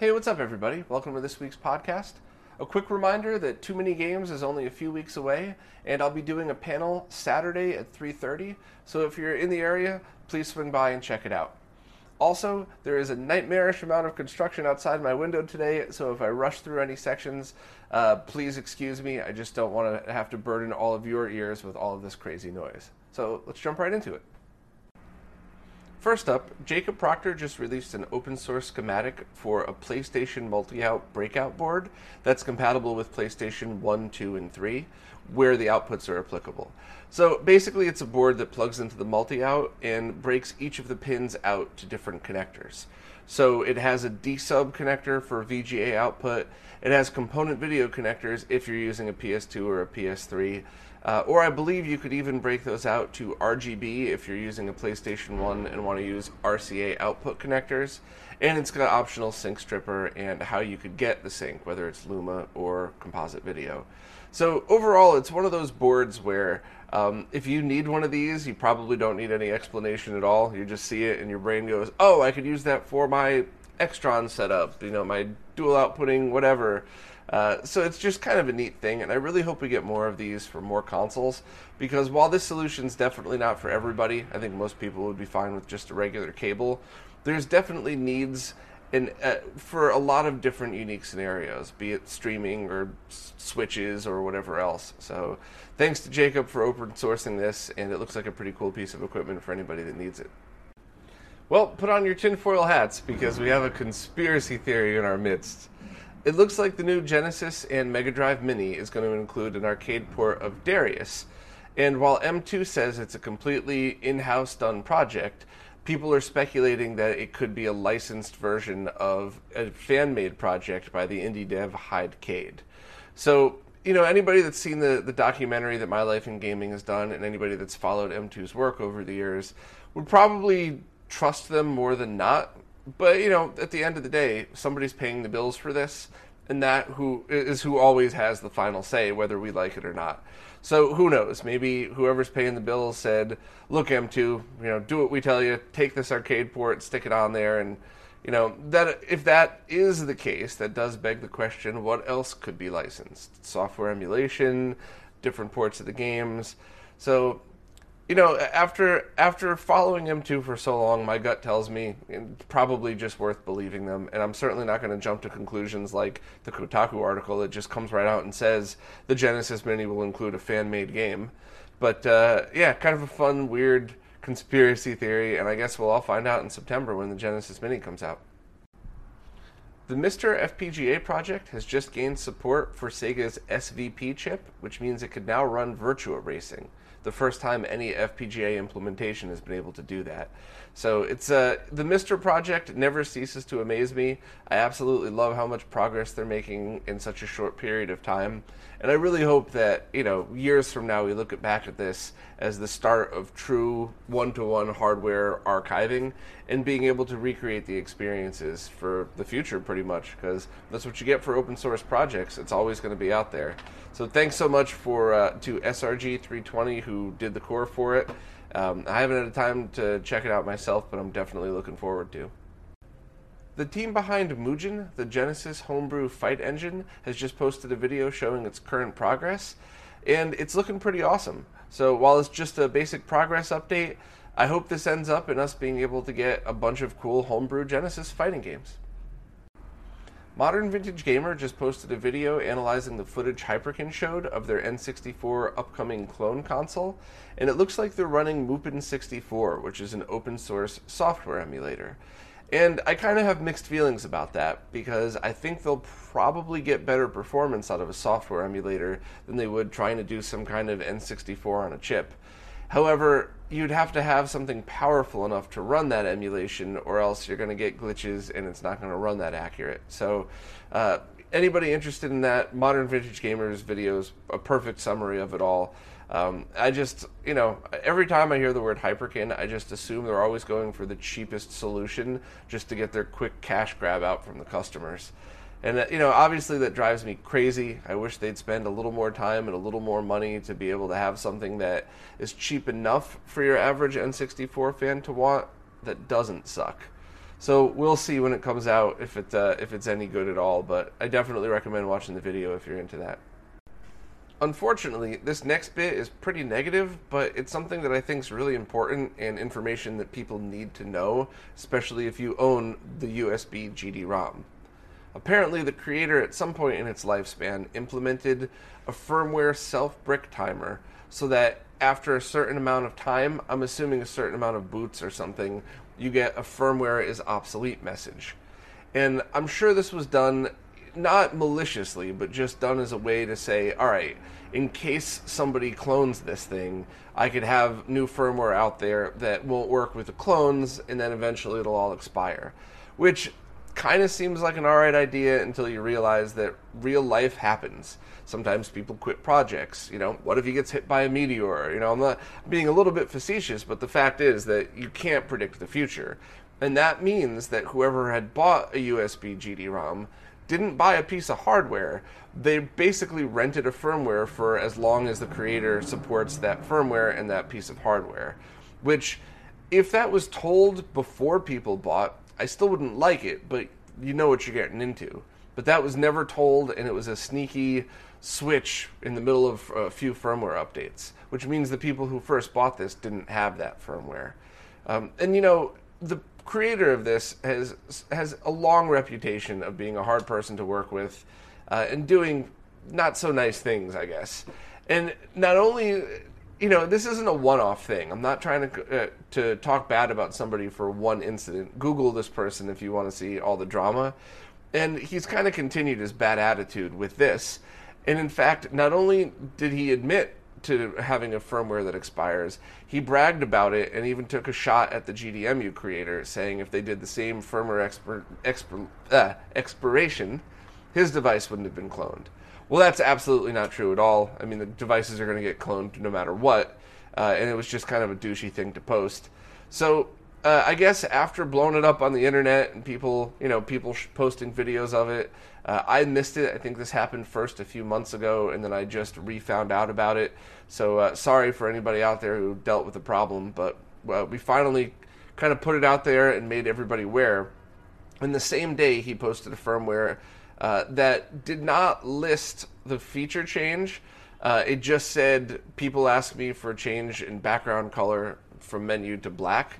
Hey, what's up, everybody? Welcome to this week's podcast. A quick reminder that Too Many Games is only a few weeks away, and I'll be doing a panel Saturday at 3:30. So if you're in the area, please swing by and check it out. Also, there is a nightmarish amount of construction outside my window today, so if I rush through any sections, uh, please excuse me. I just don't want to have to burden all of your ears with all of this crazy noise. So let's jump right into it. First up, Jacob Proctor just released an open source schematic for a PlayStation multi out breakout board that's compatible with PlayStation 1, 2, and 3, where the outputs are applicable. So basically, it's a board that plugs into the multi out and breaks each of the pins out to different connectors. So it has a D sub connector for VGA output, it has component video connectors if you're using a PS2 or a PS3. Uh, or I believe you could even break those out to RGB if you're using a PlayStation 1 and want to use RCA output connectors. And it's got optional sync stripper and how you could get the sync, whether it's Luma or composite video. So overall, it's one of those boards where um, if you need one of these, you probably don't need any explanation at all. You just see it and your brain goes, oh, I could use that for my Extron setup, you know, my dual outputting, whatever. Uh, so it's just kind of a neat thing, and I really hope we get more of these for more consoles. Because while this solution is definitely not for everybody, I think most people would be fine with just a regular cable. There's definitely needs in uh, for a lot of different unique scenarios, be it streaming or s- switches or whatever else. So, thanks to Jacob for open sourcing this, and it looks like a pretty cool piece of equipment for anybody that needs it. Well, put on your tinfoil hats because we have a conspiracy theory in our midst. It looks like the new Genesis and Mega Drive Mini is going to include an arcade port of Darius. And while M2 says it's a completely in house done project, people are speculating that it could be a licensed version of a fan made project by the indie dev Hidecade. So, you know, anybody that's seen the, the documentary that My Life in Gaming has done and anybody that's followed M2's work over the years would probably trust them more than not but you know, at the end of the day, somebody's paying the bills for this, and that who is who always has the final say, whether we like it or not. So who knows? Maybe whoever's paying the bills said, "Look, M2, you know, do what we tell you. Take this arcade port, stick it on there, and." You know that if that is the case, that does beg the question: What else could be licensed? Software emulation, different ports of the games. So you know, after after following M2 for so long, my gut tells me it's probably just worth believing them, and I'm certainly not going to jump to conclusions like the Kotaku article that just comes right out and says the Genesis Mini will include a fan-made game. But uh, yeah, kind of a fun, weird conspiracy theory, and I guess we'll all find out in September when the Genesis Mini comes out. The MiSTer FPGA project has just gained support for Sega's SVP chip, which means it could now run Virtua Racing the first time any FPGA implementation has been able to do that. So it's uh, the MiSTer project never ceases to amaze me. I absolutely love how much progress they're making in such a short period of time, and I really hope that you know years from now we look back at this as the start of true one-to-one hardware archiving and being able to recreate the experiences for the future, pretty much because that's what you get for open source projects. It's always going to be out there. So thanks so much for uh, to SRG 320 who did the core for it. Um, I haven't had time to check it out myself, but I'm definitely looking forward to. The team behind Mugen, the Genesis homebrew fight engine, has just posted a video showing its current progress, and it's looking pretty awesome. So while it's just a basic progress update, I hope this ends up in us being able to get a bunch of cool homebrew Genesis fighting games. Modern Vintage Gamer just posted a video analyzing the footage Hyperkin showed of their N64 upcoming clone console, and it looks like they're running Mupen 64, which is an open source software emulator. And I kind of have mixed feelings about that because I think they'll probably get better performance out of a software emulator than they would trying to do some kind of N64 on a chip. However, you'd have to have something powerful enough to run that emulation, or else you're going to get glitches and it's not going to run that accurate. So, uh, anybody interested in that, Modern Vintage Gamers video is a perfect summary of it all. Um, I just, you know, every time I hear the word Hyperkin, I just assume they're always going for the cheapest solution just to get their quick cash grab out from the customers. And, uh, you know, obviously that drives me crazy. I wish they'd spend a little more time and a little more money to be able to have something that is cheap enough for your average N64 fan to want that doesn't suck. So we'll see when it comes out if it uh, if it's any good at all. But I definitely recommend watching the video if you're into that. Unfortunately, this next bit is pretty negative, but it's something that I think is really important and information that people need to know, especially if you own the USB GD-ROM. Apparently, the creator at some point in its lifespan implemented a firmware self brick timer so that after a certain amount of time, I'm assuming a certain amount of boots or something, you get a firmware is obsolete message. And I'm sure this was done not maliciously, but just done as a way to say, all right, in case somebody clones this thing, I could have new firmware out there that won't work with the clones, and then eventually it'll all expire. Which kind of seems like an alright idea until you realize that real life happens. Sometimes people quit projects. You know, what if he gets hit by a meteor? You know, I'm not being a little bit facetious, but the fact is that you can't predict the future. And that means that whoever had bought a USB GD ROM didn't buy a piece of hardware. They basically rented a firmware for as long as the creator supports that firmware and that piece of hardware. Which, if that was told before people bought, I still wouldn't like it, but you know what you're getting into. But that was never told, and it was a sneaky switch in the middle of a few firmware updates, which means the people who first bought this didn't have that firmware. Um, and you know, the creator of this has has a long reputation of being a hard person to work with uh, and doing not so nice things, I guess. And not only, you know, this isn't a one-off thing. I'm not trying to uh, to talk bad about somebody for one incident. Google this person if you want to see all the drama. And he's kind of continued his bad attitude with this. And in fact, not only did he admit to having a firmware that expires. He bragged about it and even took a shot at the GDEMU creator, saying if they did the same firmware expir- expir- uh, expiration, his device wouldn't have been cloned. Well, that's absolutely not true at all. I mean, the devices are going to get cloned no matter what, uh, and it was just kind of a douchey thing to post. So uh, I guess after blowing it up on the internet and people, you know, people sh- posting videos of it, uh, I missed it. I think this happened first a few months ago, and then I just re-found out about it. So uh, sorry for anybody out there who dealt with the problem, but we finally kind of put it out there and made everybody aware. And the same day, he posted a firmware uh, that did not list the feature change. Uh, it just said people ask me for a change in background color from menu to black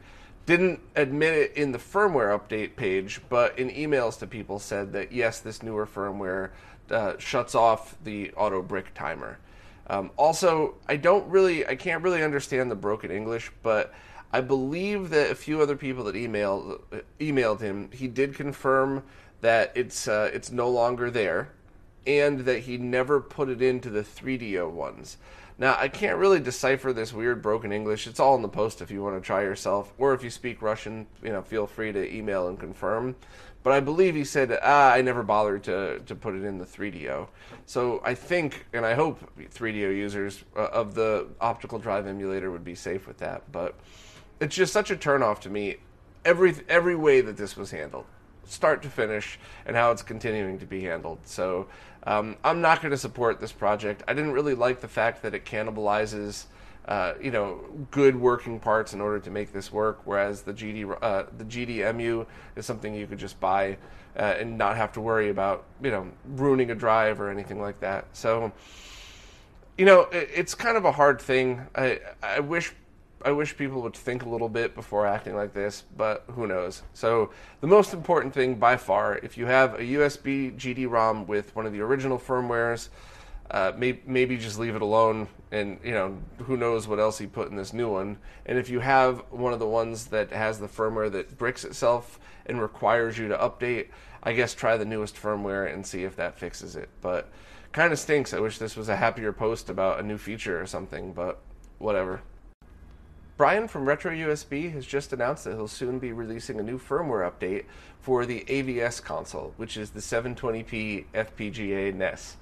didn't admit it in the firmware update page, but in emails to people said that yes, this newer firmware uh, shuts off the auto brick timer. Um, also, I don't really, I can't really understand the broken English, but I believe that a few other people that emailed emailed him, he did confirm that it's uh, it's no longer there, and that he never put it into the 3DO ones. Now, I can't really decipher this weird broken English. It's all in the post if you want to try yourself, or if you speak Russian, you know, feel free to email and confirm. But I believe he said, ah, I never bothered to, to put it in the 3DO. So I think, and I hope 3DO users uh, of the optical drive emulator would be safe with that. But it's just such a turnoff to me, every every way that this was handled start to finish and how it's continuing to be handled. So um, I'm not going to support this project. I didn't really like the fact that it cannibalizes. Uh, you know, good working parts in order to make this work. Whereas the GD, uh, the GDEMU is something you could just buy uh, and not have to worry about, you know, ruining a drive or anything like that. So, you know, it, it's kind of a hard thing. I I wish I wish people would think a little bit before acting like this, but who knows? So, the most important thing by far, if you have a USB GD ROM with one of the original firmwares, uh, may, maybe just leave it alone and you know who knows what else he put in this new one. And if you have one of the ones that has the firmware that bricks itself and requires you to update i guess try the newest firmware and see if that fixes it. But kind of stinks. I wish this was a happier post about a new feature or something but whatever Brian from Retro USB has just announced that he'll soon be releasing a new firmware update for the AVS console, which is the 720p FPGA NES.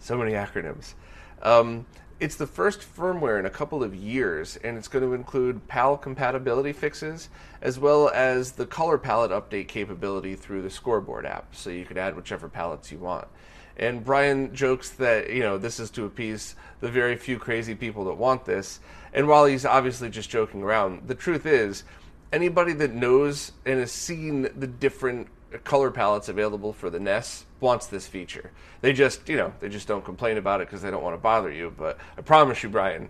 So many acronyms. Um, it's the first firmware in a couple of years, and it's going to include PAL compatibility fixes as well as the color palette update capability through the scoreboard app, so you can add whichever palettes you want. And Brian jokes that, you know, this is to appease the very few crazy people that want this. And while he's obviously just joking around, the truth is, anybody that knows and has seen the different color palettes available for the NES wants this feature. They just, you know, they just don't complain about it because they don't want to bother you. But I promise you, Brian,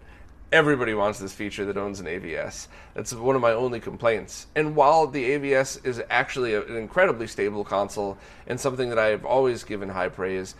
everybody wants this feature that owns an AVS. That's one of my only complaints. And while the AVS is actually an incredibly stable console and something that I have always given high praise,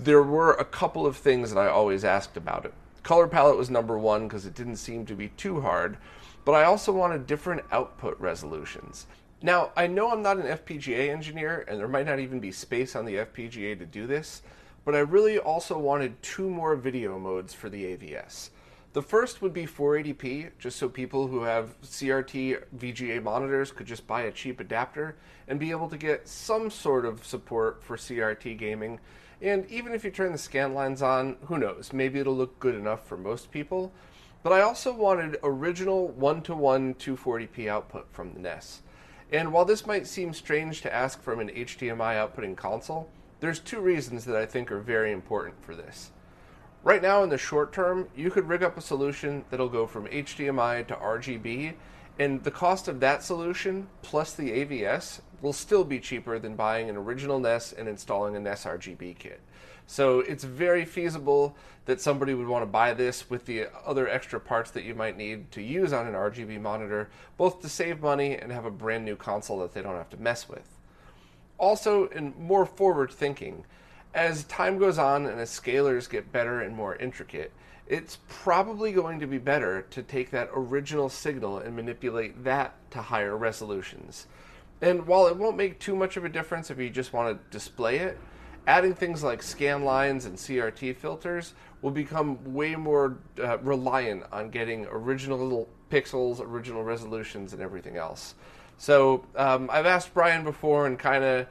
there were a couple of things that I always asked about it. Color palette was number one because it didn't seem to be too hard, but I also wanted different output resolutions. Now, I know I'm not an FPGA engineer, and there might not even be space on the FPGA to do this, but I really also wanted two more video modes for the AVS. The first would be 480p, just so people who have CRT VGA monitors could just buy a cheap adapter and be able to get some sort of support for CRT gaming. And even if you turn the scan lines on, who knows, maybe it'll look good enough for most people. But I also wanted original 1 to 1 240p output from the NES. And while this might seem strange to ask from an HDMI outputting console, there's two reasons that I think are very important for this. Right now, in the short term, you could rig up a solution that'll go from HDMI to RGB, and the cost of that solution plus the AVS will still be cheaper than buying an original NES and installing a NES RGB kit. So it's very feasible that somebody would want to buy this with the other extra parts that you might need to use on an RGB monitor, both to save money and have a brand new console that they don't have to mess with. Also, in more forward thinking, as time goes on and as scalers get better and more intricate, it's probably going to be better to take that original signal and manipulate that to higher resolutions. And while it won't make too much of a difference if you just want to display it, adding things like scan lines and CRT filters will become way more uh, reliant on getting original pixels, original resolutions, and everything else. So um, I've asked Brian before, and kind of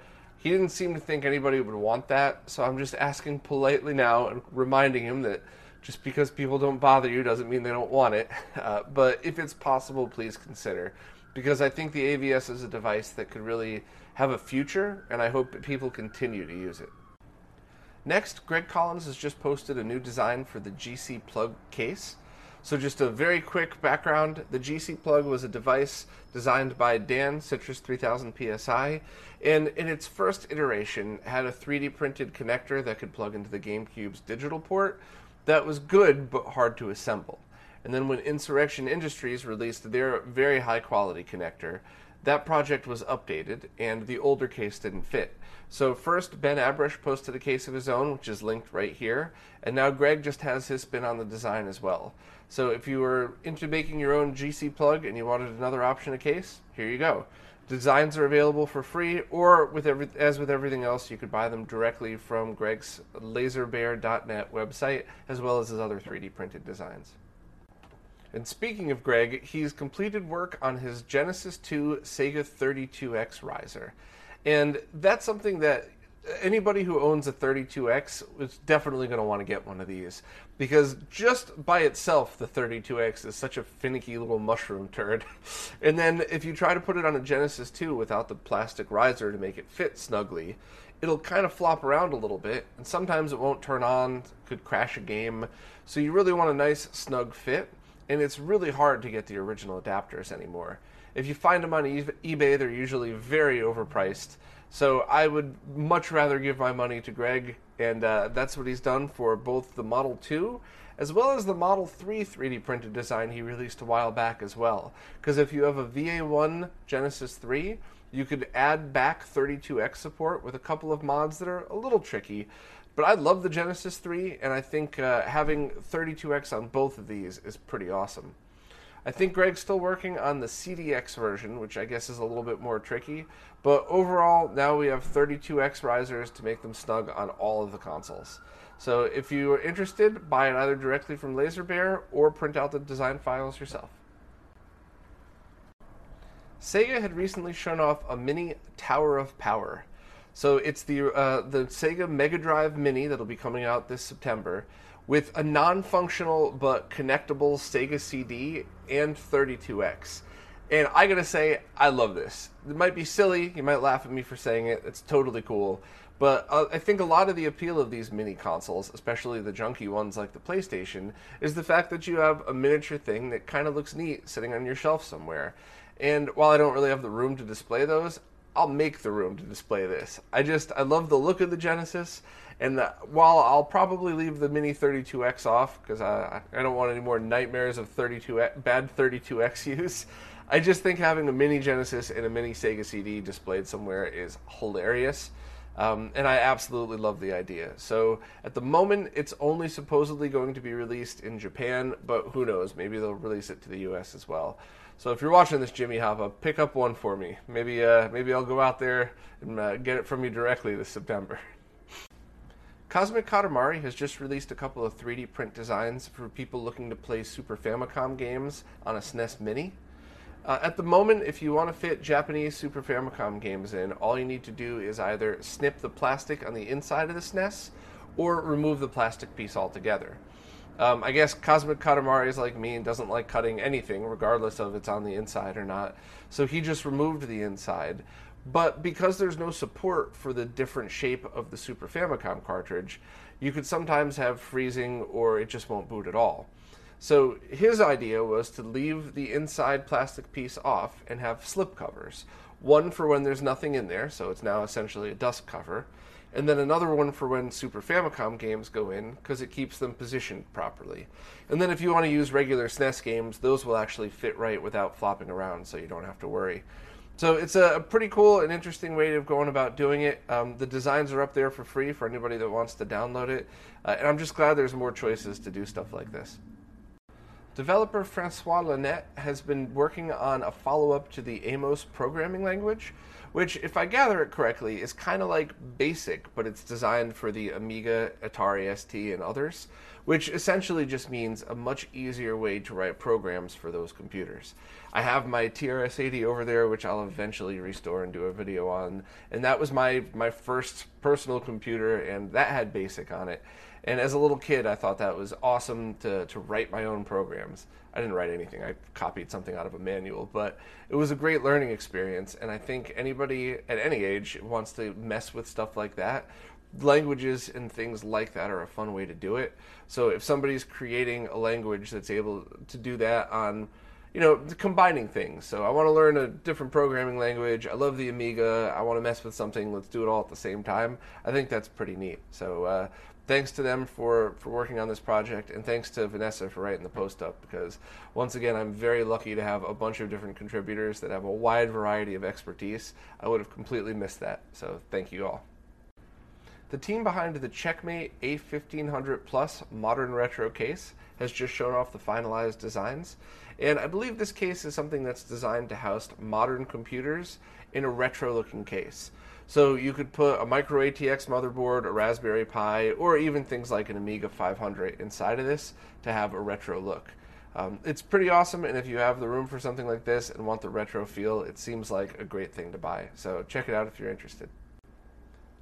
he didn't seem to think anybody would want that. So I'm just asking politely now and reminding him that just because people don't bother you doesn't mean they don't want it. Uh, but if it's possible, please consider. Because I think the AVS is a device that could really have a future, and I hope that people continue to use it. Next, Greg Collins has just posted a new design for the GC plug case. So, just a very quick background the GC plug was a device designed by Dan Citrus 3000 PSI, and in its first iteration had a 3D printed connector that could plug into the GameCube's digital port that was good but hard to assemble. And then when Insurrection Industries released their very high quality connector, that project was updated and the older case didn't fit. So first, Ben Abrish posted a case of his own, which is linked right here, and now Greg just has his spin on the design as well. So if you were into making your own GC plug and you wanted another option of case, here you go. Designs are available for free, or with every, as with everything else, you could buy them directly from Greg's laserbear.net website, as well as his other 3D printed designs. And speaking of Greg, he's completed work on his Genesis 2 Sega 32X riser. And that's something that anybody who owns a 32X is definitely going to want to get one of these because just by itself the 32X is such a finicky little mushroom turd. And then if you try to put it on a Genesis 2 without the plastic riser to make it fit snugly, it'll kind of flop around a little bit and sometimes it won't turn on, could crash a game. So you really want a nice snug fit and it's really hard to get the original adapters anymore. If you find them on eBay, they're usually very overpriced. So I would much rather give my money to Greg, and uh, that's what he's done for both the Model 2 as well as the Model 3 3D printed design he released a while back as well. Because if you have a VA1 Genesis 3, You could add back 32X support with a couple of mods that are a little tricky, but I love the Genesis 3, and I think uh, having 32X on both of these is pretty awesome. I think Greg's still working on the CDX version, which I guess is a little bit more tricky. But overall, now we have 32X risers to make them snug on all of the consoles. So if you are interested, buy it either directly from Laser Bear or print out the design files yourself. Sega had recently shown off a mini Tower of Power. So it's the uh, the Sega Mega Drive Mini that'll be coming out this September with a non-functional but connectable Sega CD and 32X. And I gotta say, I love this. It might be silly, you might laugh at me for saying it, it's totally cool. But uh, I think a lot of the appeal of these mini consoles, especially the junky ones like the PlayStation, is the fact that you have a miniature thing that kind of looks neat sitting on your shelf somewhere. And while I don't really have the room to display those, I'll make the room to display this. I just I love the look of the Genesis, and the, while I'll probably leave the Mini 32X off because I I don't want any more nightmares of 32 bad 32X use. I just think having a mini Genesis and a mini Sega CD displayed somewhere is hilarious. Um, and I absolutely love the idea. So at the moment, it's only supposedly going to be released in Japan, but who knows? Maybe they'll release it to the U.S. as well. So if you're watching this, Jimmy Hoppa, pick up one for me. Maybe uh, maybe I'll go out there and uh, get it from you directly this September. Cosmic Katamari has just released a couple of 3D print designs for people looking to play Super Famicom games on a SNES Mini. Uh, at the moment, if you want to fit Japanese Super Famicom games in, all you need to do is either snip the plastic on the inside of the SNES or remove the plastic piece altogether. Um, I guess Cosmic Katamari is like me and doesn't like cutting anything, regardless of it's on the inside or not. So he just removed the inside. But because there's no support for the different shape of the Super Famicom cartridge, you could sometimes have freezing or it just won't boot at all. So his idea was to leave the inside plastic piece off and have slip covers. One for when there's nothing in there, so it's now essentially a dust cover and then another one for when Super Famicom games go in because it keeps them positioned properly. And then if you want to use regular SNES games, those will actually fit right without flopping around, so you don't have to worry. So it's a, pretty cool and interesting way of going about doing it. Um, the designs are up there for free for anybody that wants to download it, uh, and I'm just glad there's more choices to do stuff like this. Developer Francois Lionet has been working on a follow up to the Amos programming language, which, if I gather it correctly, is kind of like BASIC, but it's designed for the Amiga, Atari ST, and others, which essentially just means a much easier way to write programs for those computers. I have my TRS 80 over there, which I'll eventually restore and do a video on, and that was my, my first personal computer, and that had BASIC on it. And as a little kid, I thought that was awesome to, to write my own programs. I didn't write anything, I copied something out of a manual, but it was a great learning experience. And I think anybody at any age wants to mess with stuff like that. Languages and things like that are a fun way to do it. So if somebody's creating a language that's able to do that on you know, combining things. So I want to learn a different programming language. I love the Amiga. I want to mess with something. Let's do it all at the same time. I think that's pretty neat. So uh, thanks to them for, for working on this project, and thanks to Vanessa for writing the post up because, once again, I'm very lucky to have a bunch of different contributors that have a wide variety of expertise. I would have completely missed that, so thank you all. The team behind the Checkmate A1500 Plus modern retro case has just shown off the finalized designs, and I believe this case is something that's designed to house modern computers in a retro looking case. So you could put a micro ATX motherboard, a Raspberry Pi, or even things like an Amiga 500 inside of this to have a retro look. Um, it's pretty awesome, and if you have the room for something like this and want the retro feel, it seems like a great thing to buy. So check it out if you're interested.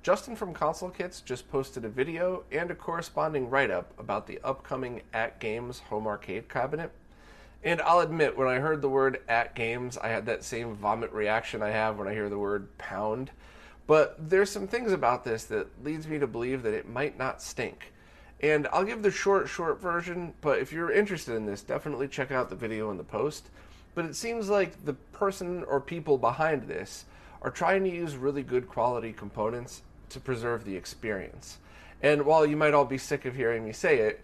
Justin from Console Kits just posted a video and a corresponding write up about the upcoming AtGames home arcade cabinet. And I'll admit, when I heard the word AtGames, I had that same vomit reaction I have when I hear the word pound. But there's some things about this that leads me to believe that it might not stink. And I'll give the short, short version, but if you're interested in this, definitely check out the video in the post. But it seems like the person or people behind this are trying to use really good quality components to preserve the experience. And while you might all be sick of hearing me say it,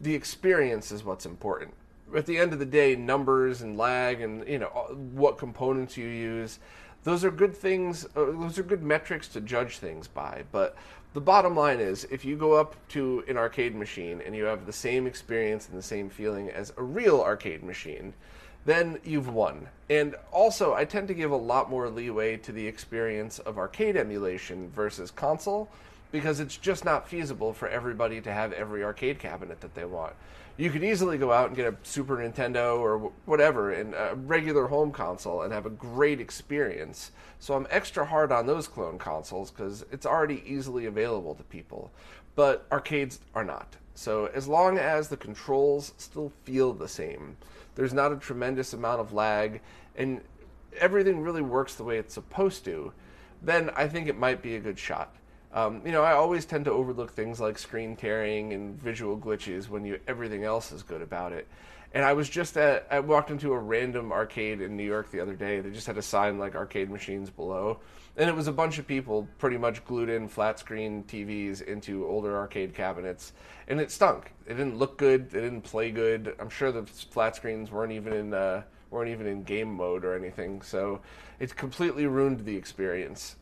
the experience is what's important. At the end of the day, numbers and lag and you know what components you use, those are good things. Uh, those are good metrics to judge things by. But the bottom line is, if you go up to an arcade machine and you have the same experience and the same feeling as a real arcade machine, then you've won. And also, I tend to give a lot more leeway to the experience of arcade emulation versus console because it's just not feasible for everybody to have every arcade cabinet that they want. You could easily go out and get a Super Nintendo or whatever and a regular home console and have a great experience. So I'm extra hard on those clone consoles because it's already easily available to people. But arcades are not. So as long as the controls still feel the same, there's not a tremendous amount of lag, and everything really works the way it's supposed to, then I think it might be a good shot. Um, you know, I always tend to overlook things like screen tearing and visual glitches when you everything else is good about it. And I was just at I walked into a random arcade in New York the other day. They just had a sign like arcade machines below, and it was a bunch of people pretty much glued in flat screen TVs into older arcade cabinets, and it stunk. It didn't look good. It didn't play good. I'm sure the flat screens weren't even in uh, weren't even in game mode or anything. So it completely ruined the experience.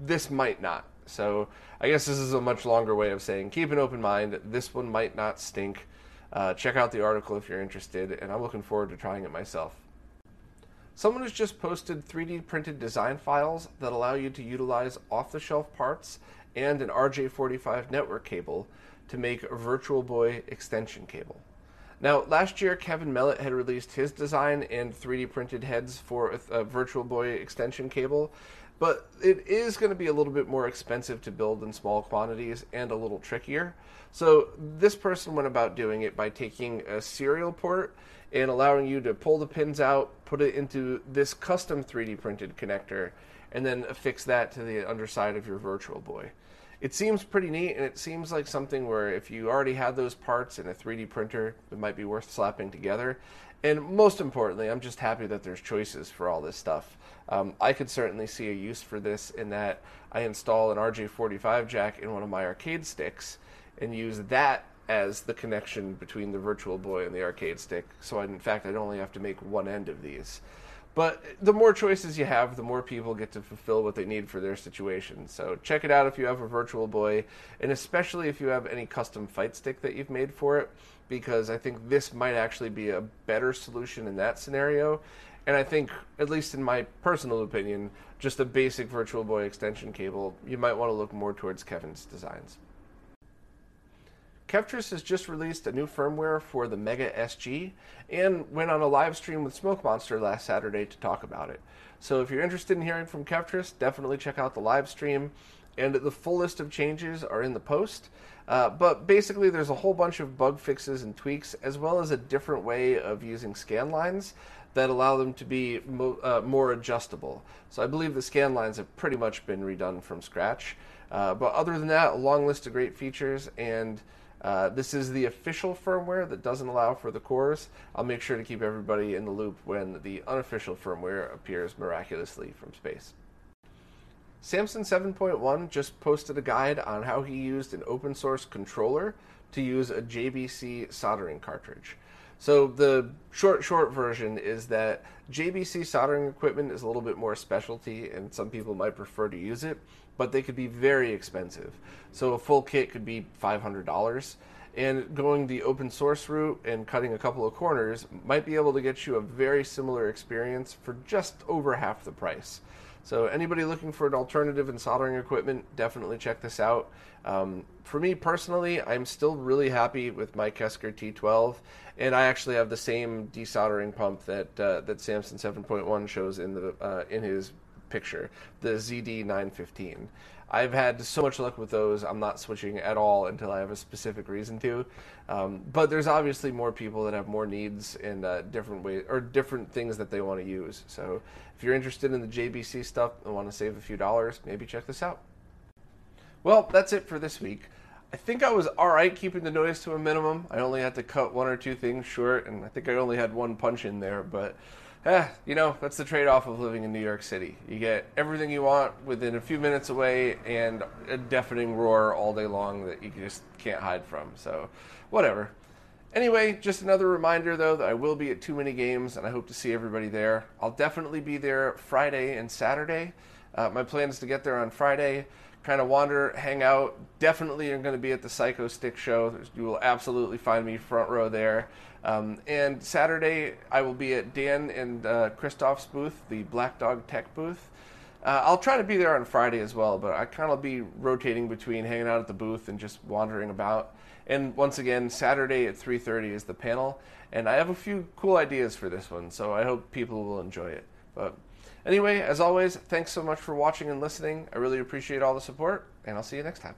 This might not. So I guess this is a much longer way of saying keep an open mind. This one might not stink. Uh, check out the article if you're interested, and I'm looking forward to trying it myself. Someone has just posted 3D printed design files that allow you to utilize off the shelf parts and an RJ45 network cable to make a Virtual Boy extension cable. Now, last year, Kevin Mellott had released his design and 3D printed heads for a, a Virtual Boy extension cable, but it is going to be a little bit more expensive to build in small quantities and a little trickier. So this person went about doing it by taking a serial port and allowing you to pull the pins out, put it into this custom 3D printed connector, and then affix that to the underside of your Virtual Boy. It seems pretty neat, and it seems like something where if you already had those parts in a 3D printer, it might be worth slapping together. And most importantly, I'm just happy that there's choices for all this stuff. Um, I could certainly see a use for this in that I install an RJ45 jack in one of my arcade sticks and use that as the connection between the Virtual Boy and the arcade stick. So, in fact, I'd only have to make one end of these. But the more choices you have, the more people get to fulfill what they need for their situation. So check it out if you have a Virtual Boy, and especially if you have any custom fight stick that you've made for it, because I think this might actually be a better solution in that scenario. And I think, at least in my personal opinion, just a basic Virtual Boy extension cable, you might want to look more towards Kevin's designs. Kevtris has just released a new firmware for the Mega SG and went on a live stream with Smoke Monster last Saturday to talk about it. So if you're interested in hearing from Kevtris, definitely check out the live stream. And the full list of changes are in the post. Uh, but basically, there's a whole bunch of bug fixes and tweaks, as well as a different way of using scan lines that allow them to be mo- uh, more adjustable. So I believe the scan lines have pretty much been redone from scratch. Uh, but other than that, a long list of great features, and uh, this is the official firmware that doesn't allow for the cores. I'll make sure to keep everybody in the loop when the unofficial firmware appears miraculously from space. Samson 7.1 just posted a guide on how he used an open source controller to use a JBC soldering cartridge. So the short short version is that JBC soldering equipment is a little bit more specialty and some people might prefer to use it, but they could be very expensive. So a full kit could be $500 and going the open source route and cutting a couple of corners might be able to get you a very similar experience for just over half the price. So anybody looking for an alternative in soldering equipment, definitely check this out. Um, for me personally, I'm still really happy with my KSGER T12, and I actually have the same desoldering pump that uh, that Samson 7.1 shows in the uh, in his picture, the ZD915. I've had so much luck with those. I'm not switching at all until I have a specific reason to. Um, but there's obviously more people that have more needs and uh, different ways or different things that they want to use. So if you're interested in the JBC stuff and want to save a few dollars, maybe check this out. Well, that's it for this week. I think I was all right keeping the noise to a minimum. I only had to cut one or two things short, and I think I only had one punch in there, but eh, you know, that's the trade off of living in New York City. You get everything you want within a few minutes away and a deafening roar all day long that you just can't hide from. So, whatever. Anyway, just another reminder though that I will be at Too Many Games and I hope to see everybody there. I'll definitely be there Friday and Saturday. Uh, my plan is to get there on Friday, kind of wander, hang out. Definitely am going to be at the Psychostick show. You will absolutely find me front row there. Um, and Saturday, I will be at Dan and uh, Christoph's booth, the Black Dog Tech booth. Uh, I'll try to be there on Friday as well, but I kind of be rotating between hanging out at the booth and just wandering about. And once again, Saturday at 3:30 is the panel, and I have a few cool ideas for this one, so I hope people will enjoy it. But anyway, as always, thanks so much for watching and listening. I really appreciate all the support, and I'll see you next time.